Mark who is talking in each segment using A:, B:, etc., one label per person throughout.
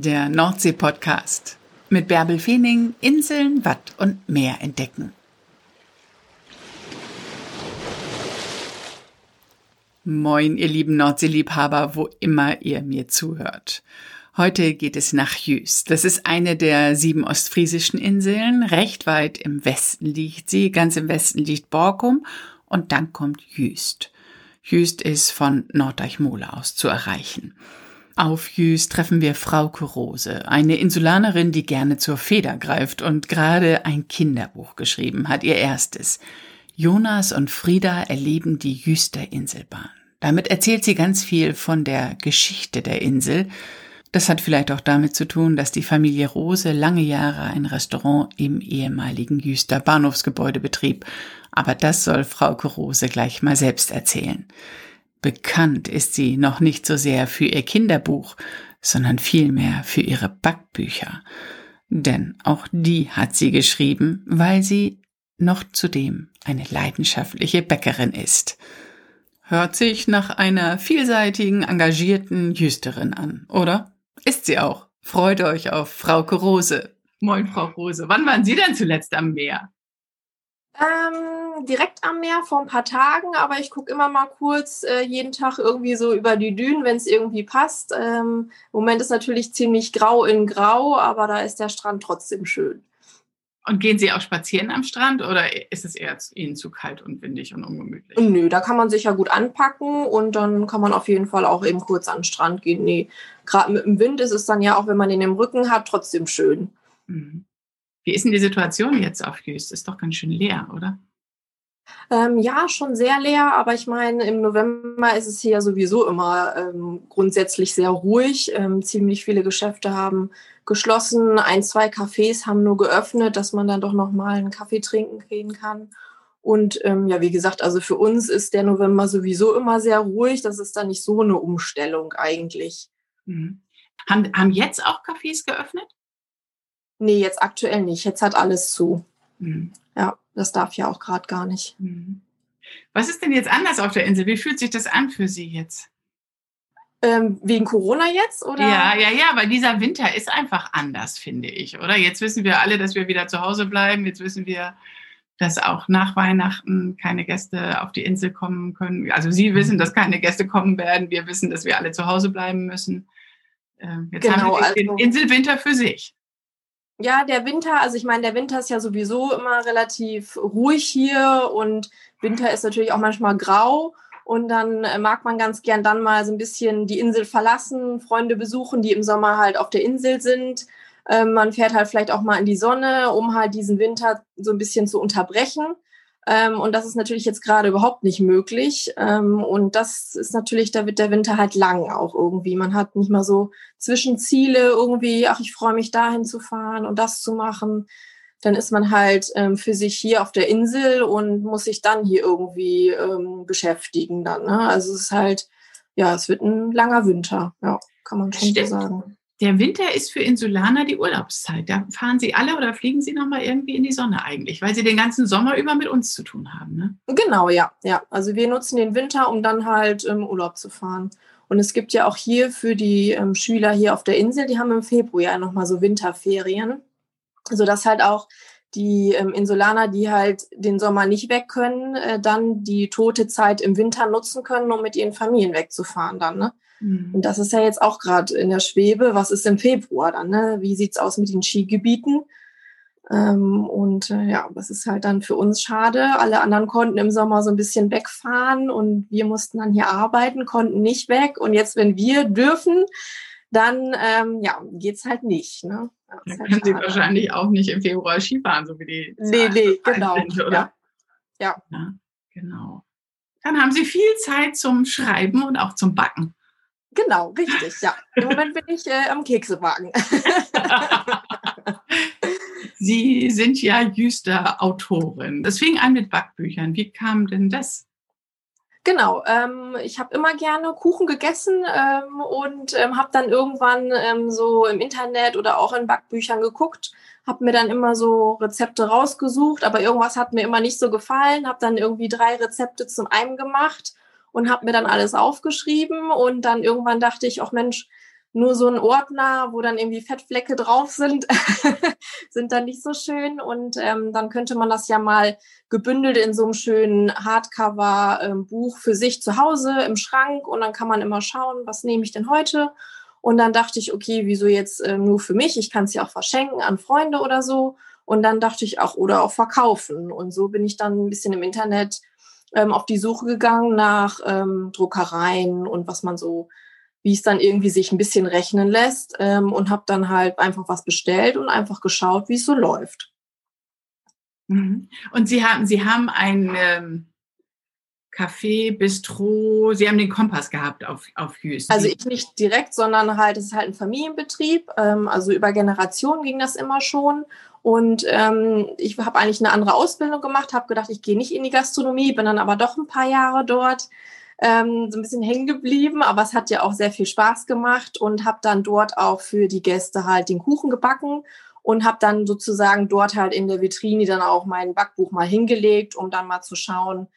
A: Der Nordsee-Podcast mit Bärbel Feening, Inseln, Watt und Meer entdecken. Moin, ihr lieben Nordseeliebhaber, wo immer ihr mir zuhört. Heute geht es nach Jüst. Das ist eine der sieben ostfriesischen Inseln. Recht weit im Westen liegt sie. Ganz im Westen liegt Borkum und dann kommt Jüst. Jüst ist von Norddeichmole aus zu erreichen. Auf Jüst treffen wir Frauke Rose, eine Insulanerin, die gerne zur Feder greift und gerade ein Kinderbuch geschrieben hat, ihr erstes. Jonas und Frieda erleben die Jüster Inselbahn. Damit erzählt sie ganz viel von der Geschichte der Insel. Das hat vielleicht auch damit zu tun, dass die Familie Rose lange Jahre ein Restaurant im ehemaligen Jüster Bahnhofsgebäude betrieb. Aber das soll Frauke Rose gleich mal selbst erzählen. Bekannt ist sie noch nicht so sehr für ihr Kinderbuch, sondern vielmehr für ihre Backbücher. Denn auch die hat sie geschrieben, weil sie noch zudem eine leidenschaftliche Bäckerin ist. Hört sich nach einer vielseitigen, engagierten Jüsterin an, oder? Ist sie auch. Freut euch auf Frauke Rose. Moin, Frau Rose. Wann waren Sie denn zuletzt am Meer?
B: Ähm, direkt am Meer vor ein paar Tagen, aber ich gucke immer mal kurz äh, jeden Tag irgendwie so über die Dünen, wenn es irgendwie passt. Ähm, Im Moment ist natürlich ziemlich grau in grau, aber da ist der Strand trotzdem schön.
A: Und gehen Sie auch spazieren am Strand oder ist es eher Ihnen zu kalt und windig und ungemütlich?
B: Nö, da kann man sich ja gut anpacken und dann kann man auf jeden Fall auch eben kurz an den Strand gehen. Nee, gerade mit dem Wind ist es dann ja auch, wenn man den im Rücken hat, trotzdem schön. Mhm.
A: Wie ist denn die Situation jetzt auf Jüst? Ist doch ganz schön leer, oder?
B: Ähm, ja, schon sehr leer, aber ich meine, im November ist es hier sowieso immer ähm, grundsätzlich sehr ruhig. Ähm, ziemlich viele Geschäfte haben geschlossen, ein, zwei Cafés haben nur geöffnet, dass man dann doch noch mal einen Kaffee trinken gehen kann. Und ähm, ja, wie gesagt, also für uns ist der November sowieso immer sehr ruhig. Das ist dann nicht so eine Umstellung eigentlich.
A: Mhm. Haben, haben jetzt auch Cafés geöffnet?
B: Nee, jetzt aktuell nicht. Jetzt hat alles zu. Mhm. Ja, das darf ja auch gerade gar nicht. Mhm.
A: Was ist denn jetzt anders auf der Insel? Wie fühlt sich das an für Sie jetzt?
B: Ähm, wegen Corona jetzt? Oder?
A: Ja, ja, ja, weil dieser Winter ist einfach anders, finde ich, oder? Jetzt wissen wir alle, dass wir wieder zu Hause bleiben. Jetzt wissen wir, dass auch nach Weihnachten keine Gäste auf die Insel kommen können. Also Sie wissen, dass keine Gäste kommen werden. Wir wissen, dass wir alle zu Hause bleiben müssen. Ähm, jetzt genau, haben wir den also, Inselwinter für sich.
B: Ja, der Winter, also ich meine, der Winter ist ja sowieso immer relativ ruhig hier und Winter ist natürlich auch manchmal grau. Und dann äh, mag man ganz gern dann mal so ein bisschen die Insel verlassen, Freunde besuchen, die im Sommer halt auf der Insel sind. Ähm, man fährt halt vielleicht auch mal in die Sonne, um halt diesen Winter so ein bisschen zu unterbrechen. Ähm, und das ist natürlich jetzt gerade überhaupt nicht möglich. Ähm, und das ist natürlich, da wird der Winter halt lang auch irgendwie. Man hat nicht mal so Zwischenziele irgendwie, ach, ich freue mich dahin zu fahren und das zu machen. Dann ist man halt ähm, für sich hier auf der Insel und muss sich dann hier irgendwie ähm, beschäftigen dann. Ne? Also es ist halt, ja, es wird ein langer Winter, ja, kann man schon so sagen.
A: Der Winter ist für Insulaner die Urlaubszeit. Da fahren Sie alle oder fliegen Sie nochmal irgendwie in die Sonne eigentlich, weil Sie den ganzen Sommer über mit uns zu tun haben. Ne?
B: Genau, ja. ja. Also wir nutzen den Winter, um dann halt im Urlaub zu fahren. Und es gibt ja auch hier für die ähm, Schüler hier auf der Insel, die haben im Februar ja nochmal so Winterferien, sodass halt auch die ähm, Insulaner, die halt den Sommer nicht weg können, äh, dann die tote Zeit im Winter nutzen können, um mit ihren Familien wegzufahren dann. Ne? Mhm. Und das ist ja jetzt auch gerade in der Schwebe. Was ist im Februar dann? Ne? Wie sieht's aus mit den Skigebieten? Ähm, und äh, ja, das ist halt dann für uns schade. Alle anderen konnten im Sommer so ein bisschen wegfahren und wir mussten dann hier arbeiten, konnten nicht weg. Und jetzt, wenn wir dürfen, dann ähm, ja, geht's halt nicht. Ne?
A: Ja, dann halt können Sie wahrscheinlich auch nicht im Februar Skifahren, so wie die.
B: Nee, nee, genau.
A: Sind, oder? Ja. ja. ja. Genau. Dann haben Sie viel Zeit zum Schreiben und auch zum Backen.
B: Genau, richtig, ja. Im Moment bin ich äh, am Keksewagen.
A: Sie sind ja jüster Autorin. Das fing an mit Backbüchern. Wie kam denn das?
B: Genau, ähm, ich habe immer gerne Kuchen gegessen ähm, und ähm, habe dann irgendwann ähm, so im Internet oder auch in Backbüchern geguckt, habe mir dann immer so Rezepte rausgesucht, aber irgendwas hat mir immer nicht so gefallen, habe dann irgendwie drei Rezepte zum einen gemacht und habe mir dann alles aufgeschrieben und dann irgendwann dachte ich, auch Mensch, nur so ein Ordner, wo dann irgendwie Fettflecke drauf sind, sind dann nicht so schön. Und ähm, dann könnte man das ja mal gebündelt in so einem schönen Hardcover-Buch ähm, für sich zu Hause im Schrank. Und dann kann man immer schauen, was nehme ich denn heute. Und dann dachte ich, okay, wieso jetzt ähm, nur für mich? Ich kann es ja auch verschenken an Freunde oder so. Und dann dachte ich auch, oder auch verkaufen. Und so bin ich dann ein bisschen im Internet ähm, auf die Suche gegangen nach ähm, Druckereien und was man so wie es dann irgendwie sich ein bisschen rechnen lässt ähm, und habe dann halt einfach was bestellt und einfach geschaut, wie es so läuft.
A: Mhm. Und Sie haben, Sie haben ein ähm, Café, Bistro, Sie haben den Kompass gehabt auf, auf Hüst.
B: Also ich nicht direkt, sondern halt, es ist halt ein Familienbetrieb. Ähm, also über Generationen ging das immer schon. Und ähm, ich habe eigentlich eine andere Ausbildung gemacht, habe gedacht, ich gehe nicht in die Gastronomie, bin dann aber doch ein paar Jahre dort ähm, so ein bisschen hängen geblieben, aber es hat ja auch sehr viel Spaß gemacht und habe dann dort auch für die Gäste halt den Kuchen gebacken und habe dann sozusagen dort halt in der Vitrine dann auch mein Backbuch mal hingelegt, um dann mal zu schauen,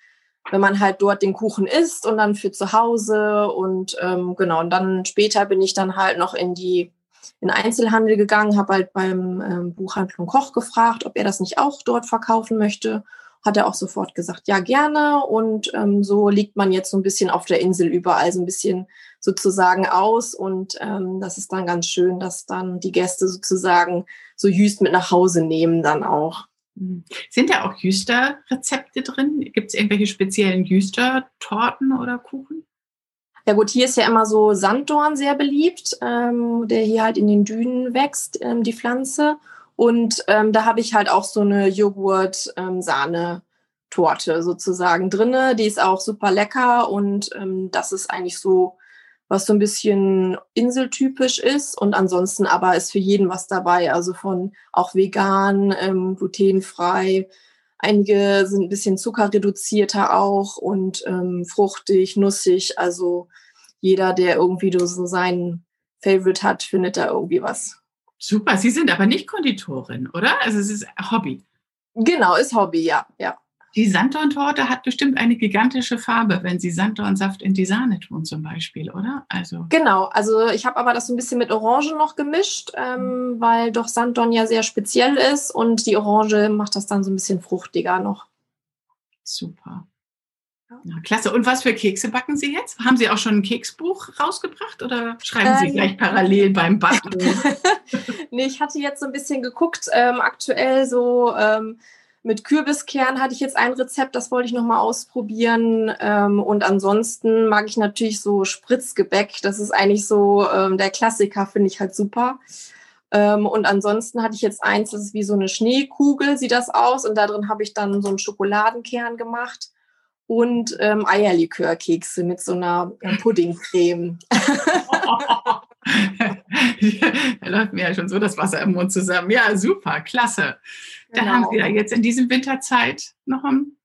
B: wenn man halt dort den Kuchen isst und dann für zu Hause. Und ähm, genau und dann später bin ich dann halt noch in die in Einzelhandel gegangen, habe halt beim ähm, Buchhandlung Koch gefragt, ob er das nicht auch dort verkaufen möchte hat er auch sofort gesagt, ja gerne. Und ähm, so liegt man jetzt so ein bisschen auf der Insel überall so ein bisschen sozusagen aus. Und ähm, das ist dann ganz schön, dass dann die Gäste sozusagen so Jüst mit nach Hause nehmen dann auch.
A: Mhm. Sind da auch Jüster-Rezepte drin? Gibt es irgendwelche speziellen Jüster-Torten oder Kuchen?
B: Ja gut, hier ist ja immer so Sanddorn sehr beliebt, ähm, der hier halt in den Dünen wächst, ähm, die Pflanze. Und ähm, da habe ich halt auch so eine Joghurt-Sahne-Torte ähm, sozusagen drinne. Die ist auch super lecker und ähm, das ist eigentlich so, was so ein bisschen inseltypisch ist. Und ansonsten aber ist für jeden was dabei. Also von auch vegan, ähm, glutenfrei. Einige sind ein bisschen zuckerreduzierter auch und ähm, fruchtig, nussig. Also jeder, der irgendwie so seinen Favorite hat, findet da irgendwie was.
A: Super, Sie sind aber nicht Konditorin, oder? Also es ist Hobby.
B: Genau, ist Hobby, ja, ja.
A: Die Sanddorntorte hat bestimmt eine gigantische Farbe, wenn Sie Sanddornsaft in die Sahne tun zum Beispiel, oder?
B: Also genau, also ich habe aber das so ein bisschen mit Orange noch gemischt, ähm, weil doch Sanddorn ja sehr speziell ist und die Orange macht das dann so ein bisschen fruchtiger noch.
A: Super. Ja, klasse. Und was für Kekse backen Sie jetzt? Haben Sie auch schon ein Keksbuch rausgebracht oder schreiben Sie ähm, gleich parallel beim Backen?
B: nee, ich hatte jetzt so ein bisschen geguckt, ähm, aktuell so ähm, mit Kürbiskern hatte ich jetzt ein Rezept, das wollte ich nochmal ausprobieren. Ähm, und ansonsten mag ich natürlich so Spritzgebäck. Das ist eigentlich so ähm, der Klassiker, finde ich halt super. Ähm, und ansonsten hatte ich jetzt eins, das ist wie so eine Schneekugel, sieht das aus. Und da drin habe ich dann so einen Schokoladenkern gemacht und ähm, Eierlikörkekse mit so einer äh, Puddingcreme.
A: da läuft mir ja schon so das Wasser im Mund zusammen. Ja, super, klasse. Dann genau. haben Sie ja jetzt in diesem Winterzeit noch ein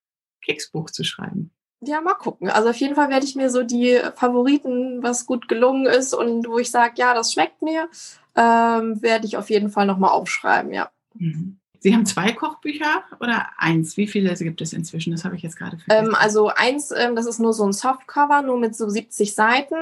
A: Keksbuch zu schreiben.
B: Ja, mal gucken. Also auf jeden Fall werde ich mir so die Favoriten, was gut gelungen ist und wo ich sage, ja, das schmeckt mir, ähm, werde ich auf jeden Fall nochmal aufschreiben, ja.
A: Mhm. Sie haben zwei Kochbücher oder eins? Wie viele gibt es inzwischen? Das habe ich jetzt gerade
B: vergessen. Ähm, also eins, ähm, das ist nur so ein Softcover, nur mit so 70 Seiten.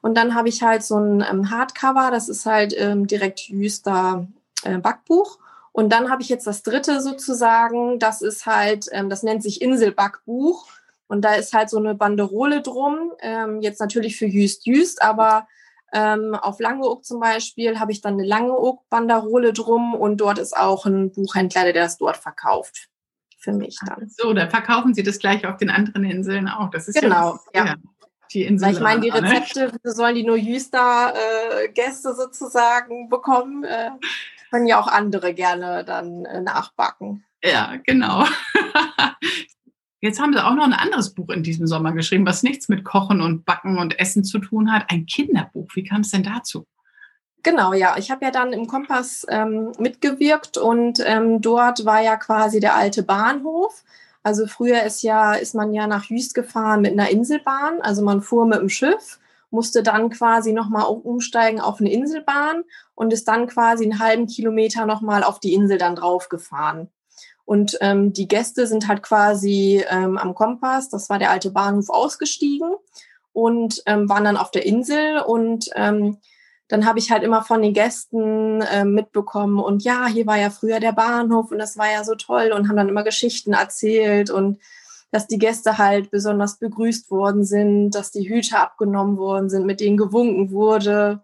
B: Und dann habe ich halt so ein ähm, Hardcover, das ist halt ähm, direkt Jüster äh, Backbuch. Und dann habe ich jetzt das dritte sozusagen, das ist halt, ähm, das nennt sich Inselbackbuch. Und da ist halt so eine Banderole drum, ähm, jetzt natürlich für Jüst Jüst, aber ähm, auf Langeoog zum Beispiel habe ich dann eine Langeoog-Banderole drum und dort ist auch ein Buchhändler, der das dort verkauft. Für mich dann.
A: So, dann verkaufen Sie das gleich auf den anderen Inseln auch. Das ist
B: genau, ja. ja. Die Insel Weil ich meine, die ne? Rezepte sollen die nur Jüster-Gäste äh, sozusagen bekommen. Äh, können ja auch andere gerne dann äh, nachbacken.
A: Ja, genau. Jetzt haben Sie auch noch ein anderes Buch in diesem Sommer geschrieben, was nichts mit Kochen und Backen und Essen zu tun hat. Ein Kinderbuch. Wie kam es denn dazu?
B: Genau, ja. Ich habe ja dann im Kompass ähm, mitgewirkt und ähm, dort war ja quasi der alte Bahnhof. Also früher ist ja, ist man ja nach Jüst gefahren mit einer Inselbahn. Also man fuhr mit dem Schiff, musste dann quasi nochmal umsteigen auf eine Inselbahn und ist dann quasi einen halben Kilometer nochmal auf die Insel dann drauf gefahren. Und ähm, die Gäste sind halt quasi ähm, am Kompass, das war der alte Bahnhof, ausgestiegen und ähm, waren dann auf der Insel. Und ähm, dann habe ich halt immer von den Gästen äh, mitbekommen und ja, hier war ja früher der Bahnhof und das war ja so toll und haben dann immer Geschichten erzählt und dass die Gäste halt besonders begrüßt worden sind, dass die Hüte abgenommen worden sind, mit denen gewunken wurde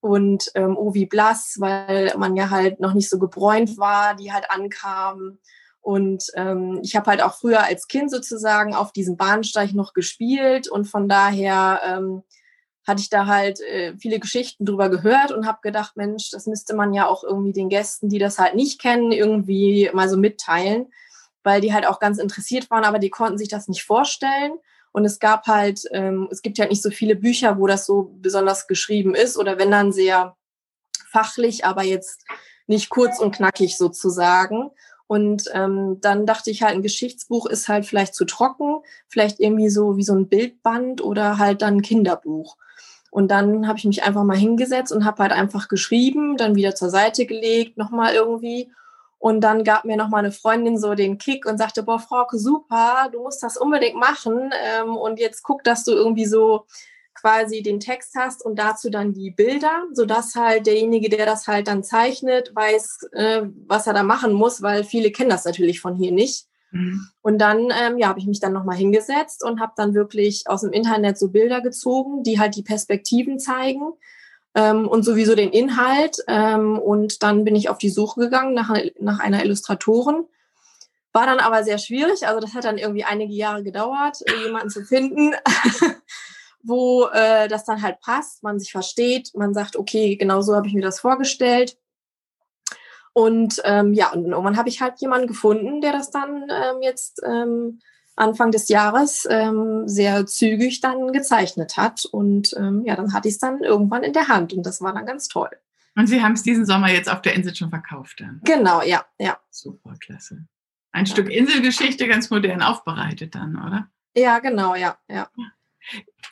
B: und ähm, oh wie blass, weil man ja halt noch nicht so gebräunt war, die halt ankamen. Und ähm, ich habe halt auch früher als Kind sozusagen auf diesem Bahnsteig noch gespielt und von daher ähm, hatte ich da halt äh, viele Geschichten drüber gehört und habe gedacht, Mensch, das müsste man ja auch irgendwie den Gästen, die das halt nicht kennen, irgendwie mal so mitteilen, weil die halt auch ganz interessiert waren, aber die konnten sich das nicht vorstellen. Und es gab halt, ähm, es gibt ja nicht so viele Bücher, wo das so besonders geschrieben ist oder wenn dann sehr fachlich, aber jetzt nicht kurz und knackig sozusagen. Und ähm, dann dachte ich halt, ein Geschichtsbuch ist halt vielleicht zu trocken, vielleicht irgendwie so wie so ein Bildband oder halt dann ein Kinderbuch. Und dann habe ich mich einfach mal hingesetzt und habe halt einfach geschrieben, dann wieder zur Seite gelegt, nochmal irgendwie. Und dann gab mir nochmal eine Freundin so den Kick und sagte, boah, Frauke, super, du musst das unbedingt machen. Ähm, und jetzt guck, dass du irgendwie so quasi den Text hast und dazu dann die Bilder, sodass halt derjenige, der das halt dann zeichnet, weiß, äh, was er da machen muss, weil viele kennen das natürlich von hier nicht. Mhm. Und dann ähm, ja, habe ich mich dann nochmal hingesetzt und habe dann wirklich aus dem Internet so Bilder gezogen, die halt die Perspektiven zeigen ähm, und sowieso den Inhalt. Ähm, und dann bin ich auf die Suche gegangen nach, nach einer Illustratorin. War dann aber sehr schwierig. Also das hat dann irgendwie einige Jahre gedauert, jemanden zu finden, wo äh, das dann halt passt, man sich versteht, man sagt, okay, genau so habe ich mir das vorgestellt. Und ähm, ja, und irgendwann habe ich halt jemanden gefunden, der das dann ähm, jetzt ähm, Anfang des Jahres ähm, sehr zügig dann gezeichnet hat. Und ähm, ja, dann hatte ich es dann irgendwann in der Hand und das war dann ganz toll.
A: Und Sie haben es diesen Sommer jetzt auf der Insel schon verkauft dann?
B: Genau, ja, ja.
A: Super, klasse. Ein ja. Stück Inselgeschichte ganz modern aufbereitet dann, oder?
B: Ja, genau, ja, ja.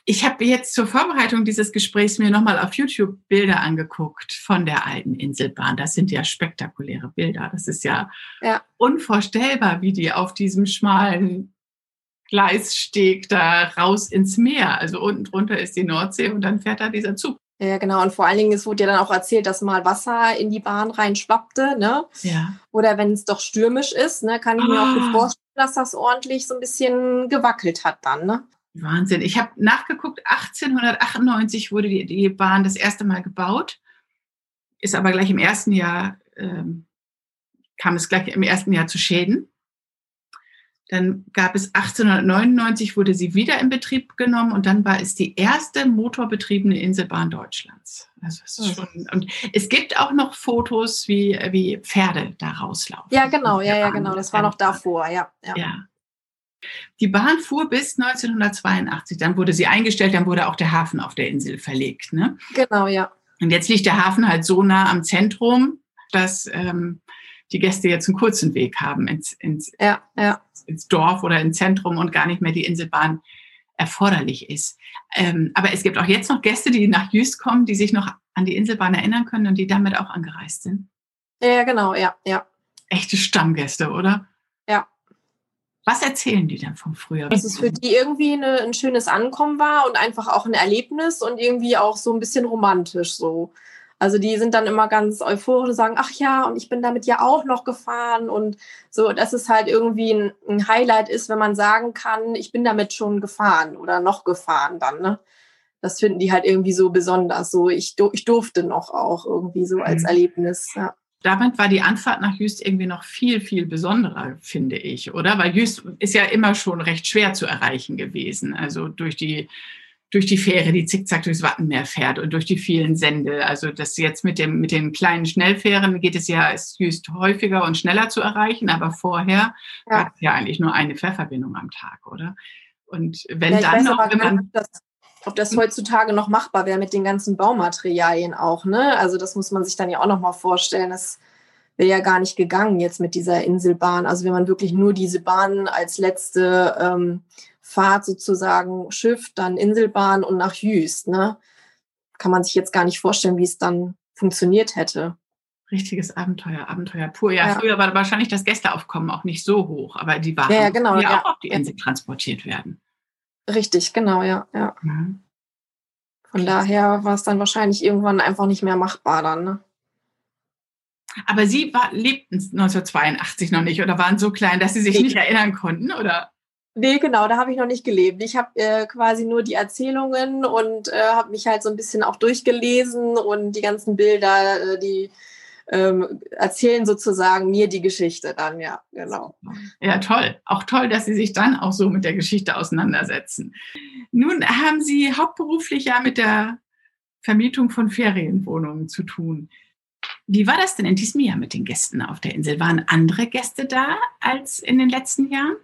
A: Ich habe jetzt zur Vorbereitung dieses Gesprächs mir nochmal auf YouTube Bilder angeguckt von der alten Inselbahn. Das sind ja spektakuläre Bilder. Das ist ja, ja. unvorstellbar, wie die auf diesem schmalen Gleissteg da raus ins Meer. Also unten drunter ist die Nordsee und dann fährt da dieser Zug.
B: Ja, genau. Und vor allen Dingen, es wurde ja dann auch erzählt, dass mal Wasser in die Bahn reinschwappte, ne?
A: Ja.
B: Oder wenn es doch stürmisch ist, ne, kann ich mir auch ah. vorstellen, dass das ordentlich so ein bisschen gewackelt hat dann, ne?
A: Wahnsinn. Ich habe nachgeguckt, 1898 wurde die, die, Bahn das erste Mal gebaut, ist aber gleich im ersten Jahr, ähm, kam es gleich im ersten Jahr zu Schäden. Dann gab es 1899, wurde sie wieder in Betrieb genommen und dann war es die erste motorbetriebene Inselbahn Deutschlands. Also es ist schon, und es gibt auch noch Fotos, wie, wie Pferde da rauslaufen.
B: Ja, genau, ja, ja, genau. Das war noch davor, ja.
A: ja. ja. Die Bahn fuhr bis 1982, dann wurde sie eingestellt, dann wurde auch der Hafen auf der Insel verlegt. Ne?
B: Genau, ja.
A: Und jetzt liegt der Hafen halt so nah am Zentrum, dass ähm, die Gäste jetzt einen kurzen Weg haben ins, ins,
B: ja, ja.
A: ins Dorf oder ins Zentrum und gar nicht mehr die Inselbahn erforderlich ist. Ähm, aber es gibt auch jetzt noch Gäste, die nach Jüst kommen, die sich noch an die Inselbahn erinnern können und die damit auch angereist sind.
B: Ja, genau, ja, ja.
A: Echte Stammgäste, oder?
B: Ja,
A: was erzählen die denn vom Frühjahr?
B: Dass es für die irgendwie eine, ein schönes Ankommen war und einfach auch ein Erlebnis und irgendwie auch so ein bisschen romantisch so. Also die sind dann immer ganz euphorisch und sagen, ach ja, und ich bin damit ja auch noch gefahren und so, dass es halt irgendwie ein, ein Highlight ist, wenn man sagen kann, ich bin damit schon gefahren oder noch gefahren dann, ne? Das finden die halt irgendwie so besonders. So, ich, ich durfte noch auch irgendwie so als mhm. Erlebnis. Ja
A: damit war die Anfahrt nach Jüst irgendwie noch viel, viel besonderer, finde ich, oder? Weil Jüst ist ja immer schon recht schwer zu erreichen gewesen. Also durch die, durch die Fähre, die zickzack durchs Wattenmeer fährt und durch die vielen Sende. Also das jetzt mit dem, mit den kleinen Schnellfähren geht es ja, ist Jüst häufiger und schneller zu erreichen, aber vorher ja. gab es ja eigentlich nur eine Fährverbindung am Tag, oder? Und wenn ja, dann noch, wenn man,
B: das ob das heutzutage noch machbar wäre mit den ganzen Baumaterialien auch, ne? Also das muss man sich dann ja auch noch mal vorstellen. Das wäre ja gar nicht gegangen jetzt mit dieser Inselbahn. Also wenn man wirklich nur diese Bahn als letzte ähm, Fahrt sozusagen schifft, dann Inselbahn und nach Jüst, ne? Kann man sich jetzt gar nicht vorstellen, wie es dann funktioniert hätte.
A: Richtiges Abenteuer, Abenteuer pur. Ja, ja, früher war wahrscheinlich das Gästeaufkommen auch nicht so hoch, aber die Waren
B: ja, genau,
A: ja, auch auf die Insel transportiert werden.
B: Richtig, genau, ja. ja. Mhm. Von daher war es dann wahrscheinlich irgendwann einfach nicht mehr machbar dann. Ne?
A: Aber Sie war, lebten 1982 noch nicht oder waren so klein, dass Sie sich nicht erinnern konnten, oder?
B: Nee, genau, da habe ich noch nicht gelebt. Ich habe äh, quasi nur die Erzählungen und äh, habe mich halt so ein bisschen auch durchgelesen und die ganzen Bilder, äh, die ähm, erzählen sozusagen mir die Geschichte dann, ja, genau.
A: Ja, toll. Auch toll, dass Sie sich dann auch so mit der Geschichte auseinandersetzen. Nun haben Sie hauptberuflich ja mit der Vermietung von Ferienwohnungen zu tun. Wie war das denn in diesem Jahr mit den Gästen auf der Insel? Waren andere Gäste da als in den letzten Jahren?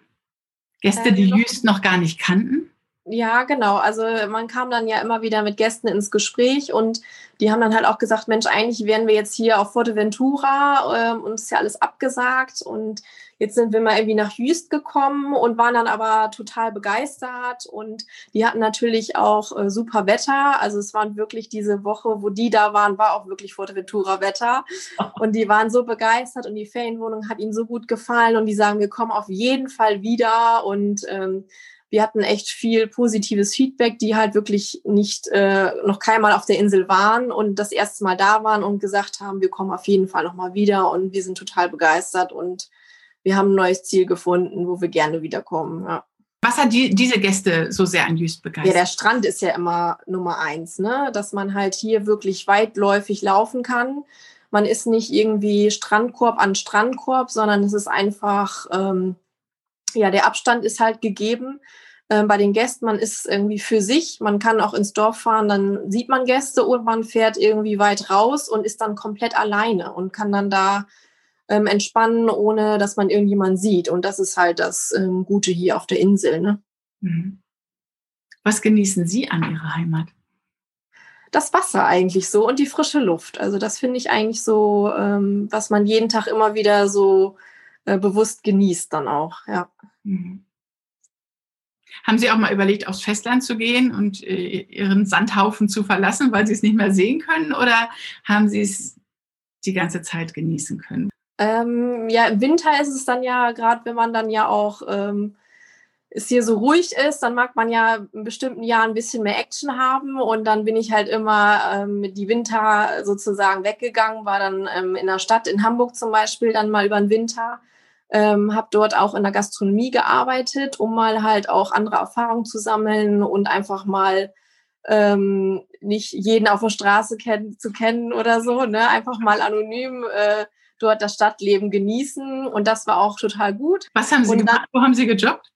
A: Gäste, die äh, Jüst noch gar nicht kannten?
B: Ja, genau. Also man kam dann ja immer wieder mit Gästen ins Gespräch und die haben dann halt auch gesagt, Mensch, eigentlich wären wir jetzt hier auf Forteventura, ähm, uns ist ja alles abgesagt und jetzt sind wir mal irgendwie nach Jüst gekommen und waren dann aber total begeistert. Und die hatten natürlich auch äh, super Wetter. Also es waren wirklich diese Woche, wo die da waren, war auch wirklich Forteventura Wetter. Und die waren so begeistert und die Ferienwohnung hat ihnen so gut gefallen und die sagen, wir kommen auf jeden Fall wieder. Und ähm, wir hatten echt viel positives Feedback, die halt wirklich nicht äh, noch keinmal auf der Insel waren und das erste Mal da waren und gesagt haben, wir kommen auf jeden Fall noch mal wieder. Und wir sind total begeistert und wir haben ein neues Ziel gefunden, wo wir gerne wiederkommen. Ja.
A: Was hat die, diese Gäste so sehr an Jüst begeistert?
B: Ja, der Strand ist ja immer Nummer eins, ne? dass man halt hier wirklich weitläufig laufen kann. Man ist nicht irgendwie Strandkorb an Strandkorb, sondern es ist einfach ähm, ja, der Abstand ist halt gegeben. Ähm, bei den Gästen, man ist irgendwie für sich, man kann auch ins Dorf fahren, dann sieht man Gäste und man fährt irgendwie weit raus und ist dann komplett alleine und kann dann da ähm, entspannen, ohne dass man irgendjemand sieht. Und das ist halt das ähm, Gute hier auf der Insel. Ne? Mhm.
A: Was genießen Sie an Ihrer Heimat?
B: Das Wasser eigentlich so und die frische Luft. Also das finde ich eigentlich so, ähm, was man jeden Tag immer wieder so äh, bewusst genießt dann auch, ja. Mhm.
A: Haben Sie auch mal überlegt, aufs Festland zu gehen und äh, Ihren Sandhaufen zu verlassen, weil Sie es nicht mehr sehen können? Oder haben Sie es die ganze Zeit genießen können?
B: Ähm, ja, im Winter ist es dann ja, gerade wenn man dann ja auch ähm, es hier so ruhig ist, dann mag man ja in bestimmten Jahren ein bisschen mehr Action haben und dann bin ich halt immer ähm, die Winter sozusagen weggegangen, war dann ähm, in der Stadt, in Hamburg zum Beispiel, dann mal über den Winter ähm, habe dort auch in der Gastronomie gearbeitet, um mal halt auch andere Erfahrungen zu sammeln und einfach mal ähm, nicht jeden auf der Straße kenn zu kennen oder so, ne? einfach mal anonym äh, dort das Stadtleben genießen und das war auch total gut.
A: Was haben Sie
B: und
A: gemacht? Wo haben Sie gejobbt?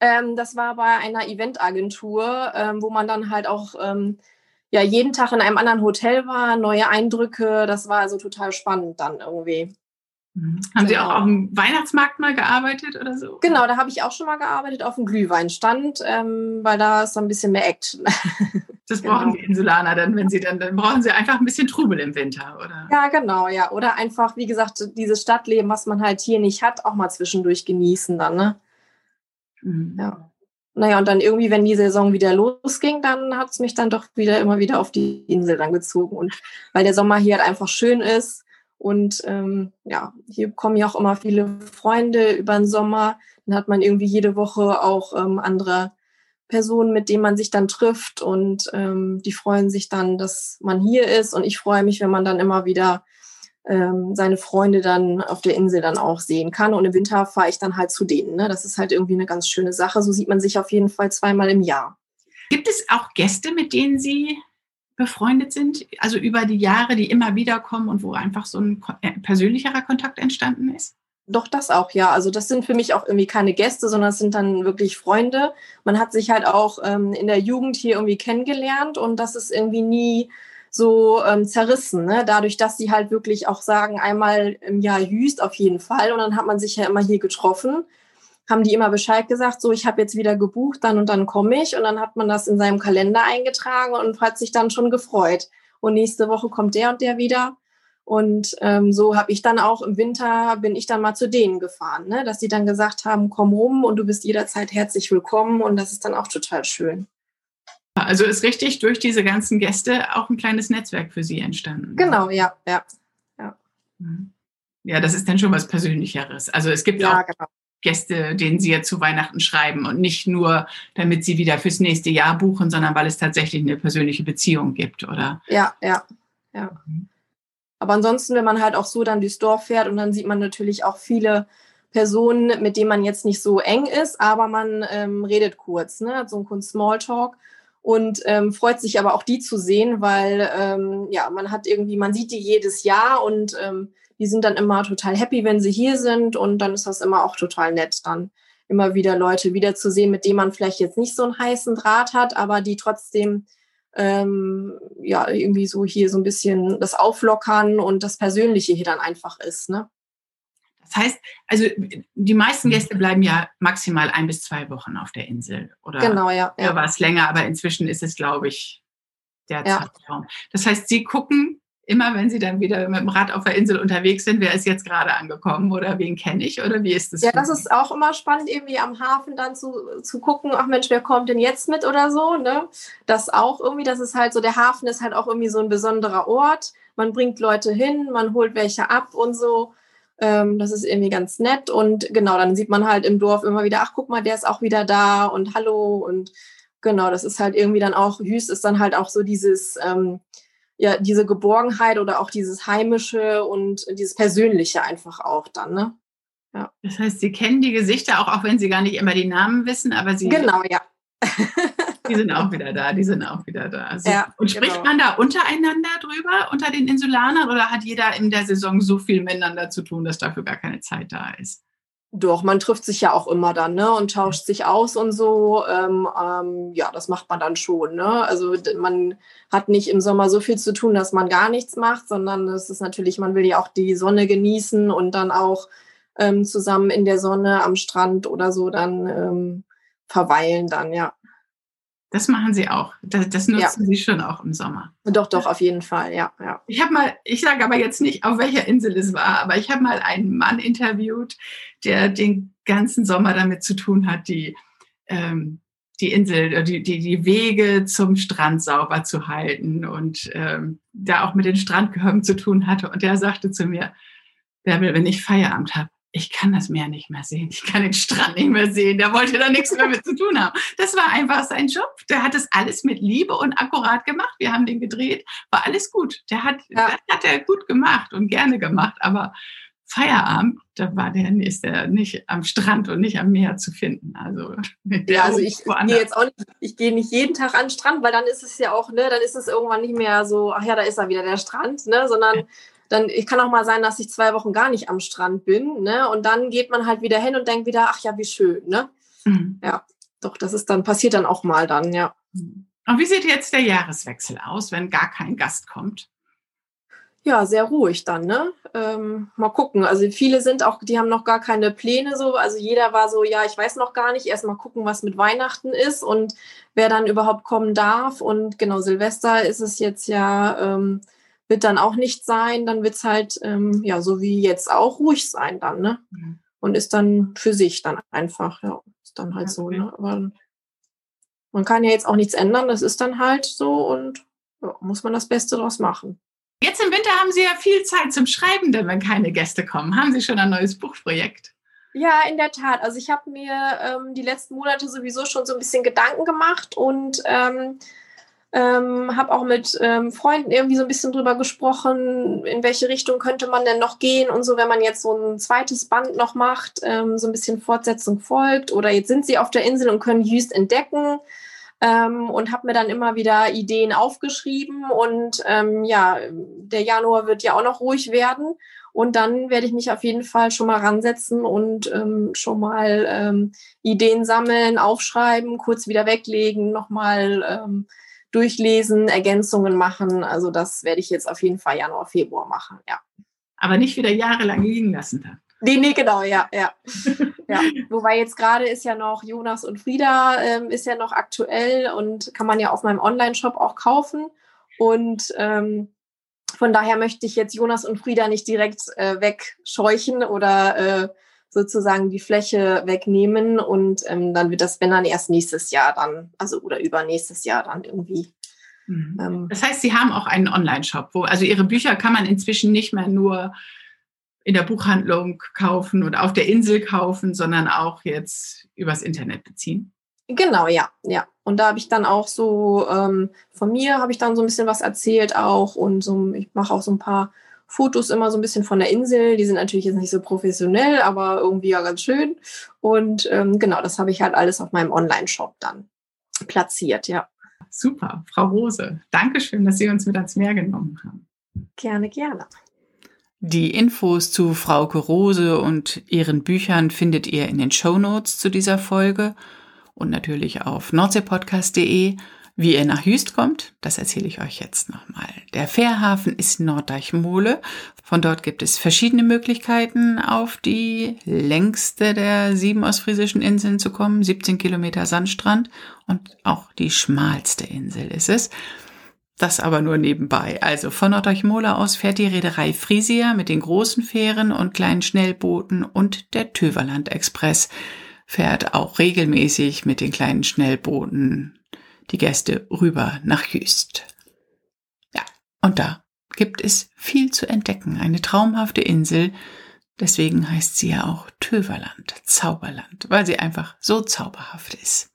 B: Ähm, das war bei einer Eventagentur, ähm, wo man dann halt auch ähm, ja jeden Tag in einem anderen Hotel war, neue Eindrücke. Das war also total spannend dann irgendwie.
A: Mhm. Haben genau. Sie auch genau. auf dem Weihnachtsmarkt mal gearbeitet oder so?
B: Genau, da habe ich auch schon mal gearbeitet auf dem Glühweinstand, ähm, weil da ist so ein bisschen mehr Action.
A: Das brauchen genau. die Insulaner dann, wenn sie dann, dann brauchen sie einfach ein bisschen Trubel im Winter, oder?
B: Ja, genau, ja. Oder einfach, wie gesagt, dieses Stadtleben, was man halt hier nicht hat, auch mal zwischendurch genießen dann, ne? Mhm. Ja. Naja, und dann irgendwie, wenn die Saison wieder losging, dann hat es mich dann doch wieder immer wieder auf die Insel dann gezogen. Und weil der Sommer hier halt einfach schön ist, und ähm, ja, hier kommen ja auch immer viele Freunde über den Sommer. Dann hat man irgendwie jede Woche auch ähm, andere Personen, mit denen man sich dann trifft. Und ähm, die freuen sich dann, dass man hier ist. Und ich freue mich, wenn man dann immer wieder ähm, seine Freunde dann auf der Insel dann auch sehen kann. Und im Winter fahre ich dann halt zu denen. Ne? Das ist halt irgendwie eine ganz schöne Sache. So sieht man sich auf jeden Fall zweimal im Jahr.
A: Gibt es auch Gäste, mit denen Sie befreundet sind, also über die Jahre, die immer wieder kommen und wo einfach so ein äh, persönlicherer Kontakt entstanden ist?
B: Doch, das auch, ja. Also das sind für mich auch irgendwie keine Gäste, sondern es sind dann wirklich Freunde. Man hat sich halt auch ähm, in der Jugend hier irgendwie kennengelernt und das ist irgendwie nie so ähm, zerrissen, ne? dadurch, dass sie halt wirklich auch sagen, einmal im Jahr Jüst auf jeden Fall und dann hat man sich ja immer hier getroffen haben die immer Bescheid gesagt, so ich habe jetzt wieder gebucht, dann und dann komme ich. Und dann hat man das in seinem Kalender eingetragen und hat sich dann schon gefreut. Und nächste Woche kommt der und der wieder. Und ähm, so habe ich dann auch im Winter, bin ich dann mal zu denen gefahren, ne? dass die dann gesagt haben, komm rum und du bist jederzeit herzlich willkommen. Und das ist dann auch total schön.
A: Also ist richtig durch diese ganzen Gäste auch ein kleines Netzwerk für Sie entstanden.
B: Genau, ja, ja. Ja,
A: mhm. ja das ist dann schon was Persönlicheres. Also es gibt ja, auch genau Gäste, denen Sie ja zu Weihnachten schreiben und nicht nur, damit Sie wieder fürs nächste Jahr buchen, sondern weil es tatsächlich eine persönliche Beziehung gibt, oder?
B: Ja, ja, ja. Aber ansonsten, wenn man halt auch so dann durchs Dorf fährt und dann sieht man natürlich auch viele Personen, mit denen man jetzt nicht so eng ist, aber man ähm, redet kurz, ne? hat so einen kurzen Smalltalk und ähm, freut sich aber auch die zu sehen, weil ähm, ja, man hat irgendwie, man sieht die jedes Jahr und ähm, die sind dann immer total happy, wenn sie hier sind und dann ist das immer auch total nett, dann immer wieder Leute wiederzusehen, mit denen man vielleicht jetzt nicht so einen heißen Draht hat, aber die trotzdem ähm, ja irgendwie so hier so ein bisschen das Auflockern und das Persönliche hier dann einfach ist, ne?
A: Das heißt, also die meisten Gäste bleiben ja maximal ein bis zwei Wochen auf der Insel. Oder
B: genau, ja.
A: ja. war es länger, aber inzwischen ist es, glaube ich, der ja. Zeitraum. Das heißt, Sie gucken immer, wenn Sie dann wieder mit dem Rad auf der Insel unterwegs sind, wer ist jetzt gerade angekommen oder wen kenne ich oder wie ist das?
B: Ja, das ist auch immer spannend, irgendwie am Hafen dann zu, zu gucken, ach Mensch, wer kommt denn jetzt mit oder so, ne? Das auch irgendwie, das ist halt so, der Hafen ist halt auch irgendwie so ein besonderer Ort. Man bringt Leute hin, man holt welche ab und so. Ähm, das ist irgendwie ganz nett und genau, dann sieht man halt im Dorf immer wieder, ach guck mal, der ist auch wieder da und hallo und genau, das ist halt irgendwie dann auch, Hüst ist dann halt auch so dieses, ähm, ja, diese Geborgenheit oder auch dieses Heimische und dieses Persönliche einfach auch dann, ne?
A: Ja. Das heißt, Sie kennen die Gesichter auch, auch wenn Sie gar nicht immer die Namen wissen, aber Sie.
B: Genau, ja.
A: die sind auch wieder da, die sind auch wieder da. Also, ja, und spricht genau. man da untereinander drüber, unter den Insulanern, oder hat jeder in der Saison so viel miteinander zu tun, dass dafür gar keine Zeit da ist?
B: Doch, man trifft sich ja auch immer dann, ne, und tauscht sich aus und so. Ähm, ähm, ja, das macht man dann schon, ne. Also man hat nicht im Sommer so viel zu tun, dass man gar nichts macht, sondern es ist natürlich, man will ja auch die Sonne genießen und dann auch ähm, zusammen in der Sonne am Strand oder so dann ähm, verweilen dann, ja.
A: Das machen Sie auch. Das, das nutzen ja. Sie schon auch im Sommer.
B: Doch, doch, auf jeden Fall, ja. ja.
A: Ich habe mal, ich sage aber jetzt nicht, auf welcher Insel es war, aber ich habe mal einen Mann interviewt, der den ganzen Sommer damit zu tun hat, die, ähm, die Insel, äh, die, die, die Wege zum Strand sauber zu halten und ähm, da auch mit den Strandgehörden zu tun hatte. Und der sagte zu mir, Bärbel, wenn ich Feierabend habe, ich kann das Meer nicht mehr sehen, ich kann den Strand nicht mehr sehen, der wollte da nichts mehr mit zu tun haben. Das war einfach sein Job. Der hat das alles mit Liebe und akkurat gemacht. Wir haben den gedreht, war alles gut. Der hat, ja. das hat er gut gemacht und gerne gemacht, aber Feierabend, da war der ist der nicht am Strand und nicht am Meer zu finden. Also,
B: ja, also ich gehe jetzt auch nicht, ich gehe nicht jeden Tag an den Strand, weil dann ist es ja auch, ne, dann ist es irgendwann nicht mehr so, ach ja, da ist er wieder der Strand, ne, sondern dann ich kann auch mal sein, dass ich zwei Wochen gar nicht am Strand bin, ne? Und dann geht man halt wieder hin und denkt wieder, ach ja, wie schön, ne? Mhm. Ja, doch, das ist dann, passiert dann auch mal dann, ja.
A: Mhm. Und wie sieht jetzt der Jahreswechsel aus, wenn gar kein Gast kommt?
B: Ja, sehr ruhig dann, ne? Ähm, mal gucken. Also viele sind auch, die haben noch gar keine Pläne so. Also jeder war so, ja, ich weiß noch gar nicht. Erst mal gucken, was mit Weihnachten ist und wer dann überhaupt kommen darf. Und genau, Silvester ist es jetzt ja, ähm, wird dann auch nicht sein, dann wird es halt, ähm, ja, so wie jetzt auch ruhig sein dann, ne? Mhm. Und ist dann für sich dann einfach, ja, ist dann halt okay. so, ne? Aber man kann ja jetzt auch nichts ändern, das ist dann halt so und ja, muss man das Beste draus machen.
A: Jetzt im Winter haben Sie ja viel Zeit zum Schreiben, denn wenn keine Gäste kommen. Haben Sie schon ein neues Buchprojekt?
B: Ja, in der Tat. Also ich habe mir ähm, die letzten Monate sowieso schon so ein bisschen Gedanken gemacht und ähm, ähm, habe auch mit ähm, Freunden irgendwie so ein bisschen drüber gesprochen, in welche Richtung könnte man denn noch gehen und so, wenn man jetzt so ein zweites Band noch macht, ähm, so ein bisschen Fortsetzung folgt oder jetzt sind sie auf der Insel und können Jüst entdecken. Ähm, und habe mir dann immer wieder Ideen aufgeschrieben und ähm, ja, der Januar wird ja auch noch ruhig werden und dann werde ich mich auf jeden Fall schon mal ransetzen und ähm, schon mal ähm, Ideen sammeln, aufschreiben, kurz wieder weglegen, nochmal ähm, durchlesen, Ergänzungen machen. Also das werde ich jetzt auf jeden Fall Januar, Februar machen, ja.
A: Aber nicht wieder jahrelang liegen lassen dann.
B: Nee, nee, genau, ja, ja. ja. Wobei jetzt gerade ist ja noch Jonas und Frieda ähm, ist ja noch aktuell und kann man ja auf meinem Online-Shop auch kaufen. Und ähm, von daher möchte ich jetzt Jonas und Frieda nicht direkt äh, wegscheuchen oder äh, sozusagen die Fläche wegnehmen und ähm, dann wird das, wenn dann erst nächstes Jahr dann, also oder übernächstes Jahr dann irgendwie.
A: Mhm. Ähm, das heißt, Sie haben auch einen Online-Shop, wo, also Ihre Bücher kann man inzwischen nicht mehr nur in der Buchhandlung kaufen oder auf der Insel kaufen, sondern auch jetzt übers Internet beziehen.
B: Genau, ja, ja. Und da habe ich dann auch so, ähm, von mir habe ich dann so ein bisschen was erzählt auch und so, ich mache auch so ein paar Fotos immer so ein bisschen von der Insel. Die sind natürlich jetzt nicht so professionell, aber irgendwie ja ganz schön. Und ähm, genau, das habe ich halt alles auf meinem Online-Shop dann platziert, ja.
A: Super, Frau Rose. Dankeschön, dass Sie uns mit ans Meer genommen haben.
B: Gerne, gerne.
A: Die Infos zu Frauke Rose und ihren Büchern findet ihr in den Show Notes zu dieser Folge und natürlich auf nordseepodcast.de. Wie ihr nach Hüst kommt, das erzähle ich euch jetzt nochmal. Der Fährhafen ist Norddeichmole. Von dort gibt es verschiedene Möglichkeiten, auf die längste der sieben ostfriesischen Inseln zu kommen. 17 Kilometer Sandstrand und auch die schmalste Insel ist es. Das aber nur nebenbei. Also von Nordeuchmola aus fährt die Reederei Frisia mit den großen Fähren und kleinen Schnellbooten und der Töverland Express fährt auch regelmäßig mit den kleinen Schnellbooten die Gäste rüber nach Jüst. Ja, und da gibt es viel zu entdecken. Eine traumhafte Insel. Deswegen heißt sie ja auch Töverland, Zauberland, weil sie einfach so zauberhaft ist.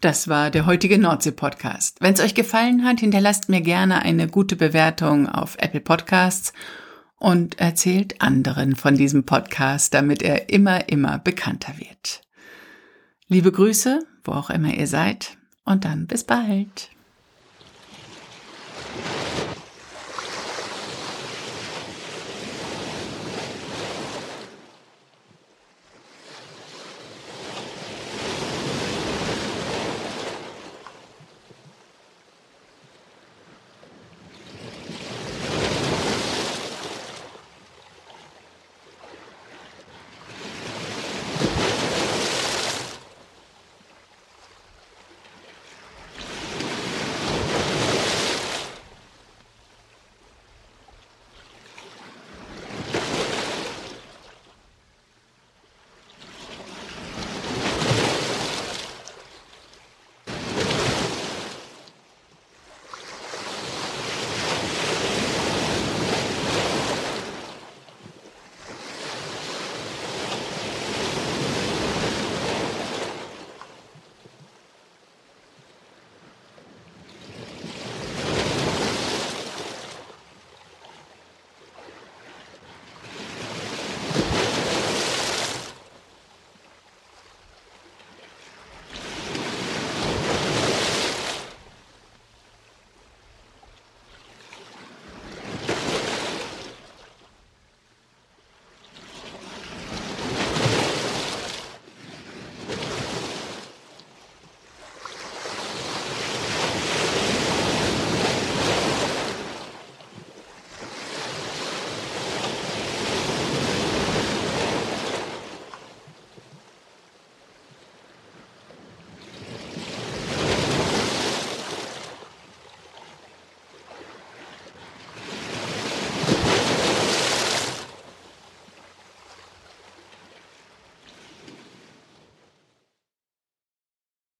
A: Das war der heutige Nordsee-Podcast. Wenn es euch gefallen hat, hinterlasst mir gerne eine gute Bewertung auf Apple Podcasts und erzählt anderen von diesem Podcast, damit er immer, immer bekannter wird. Liebe Grüße, wo auch immer ihr seid, und dann bis bald.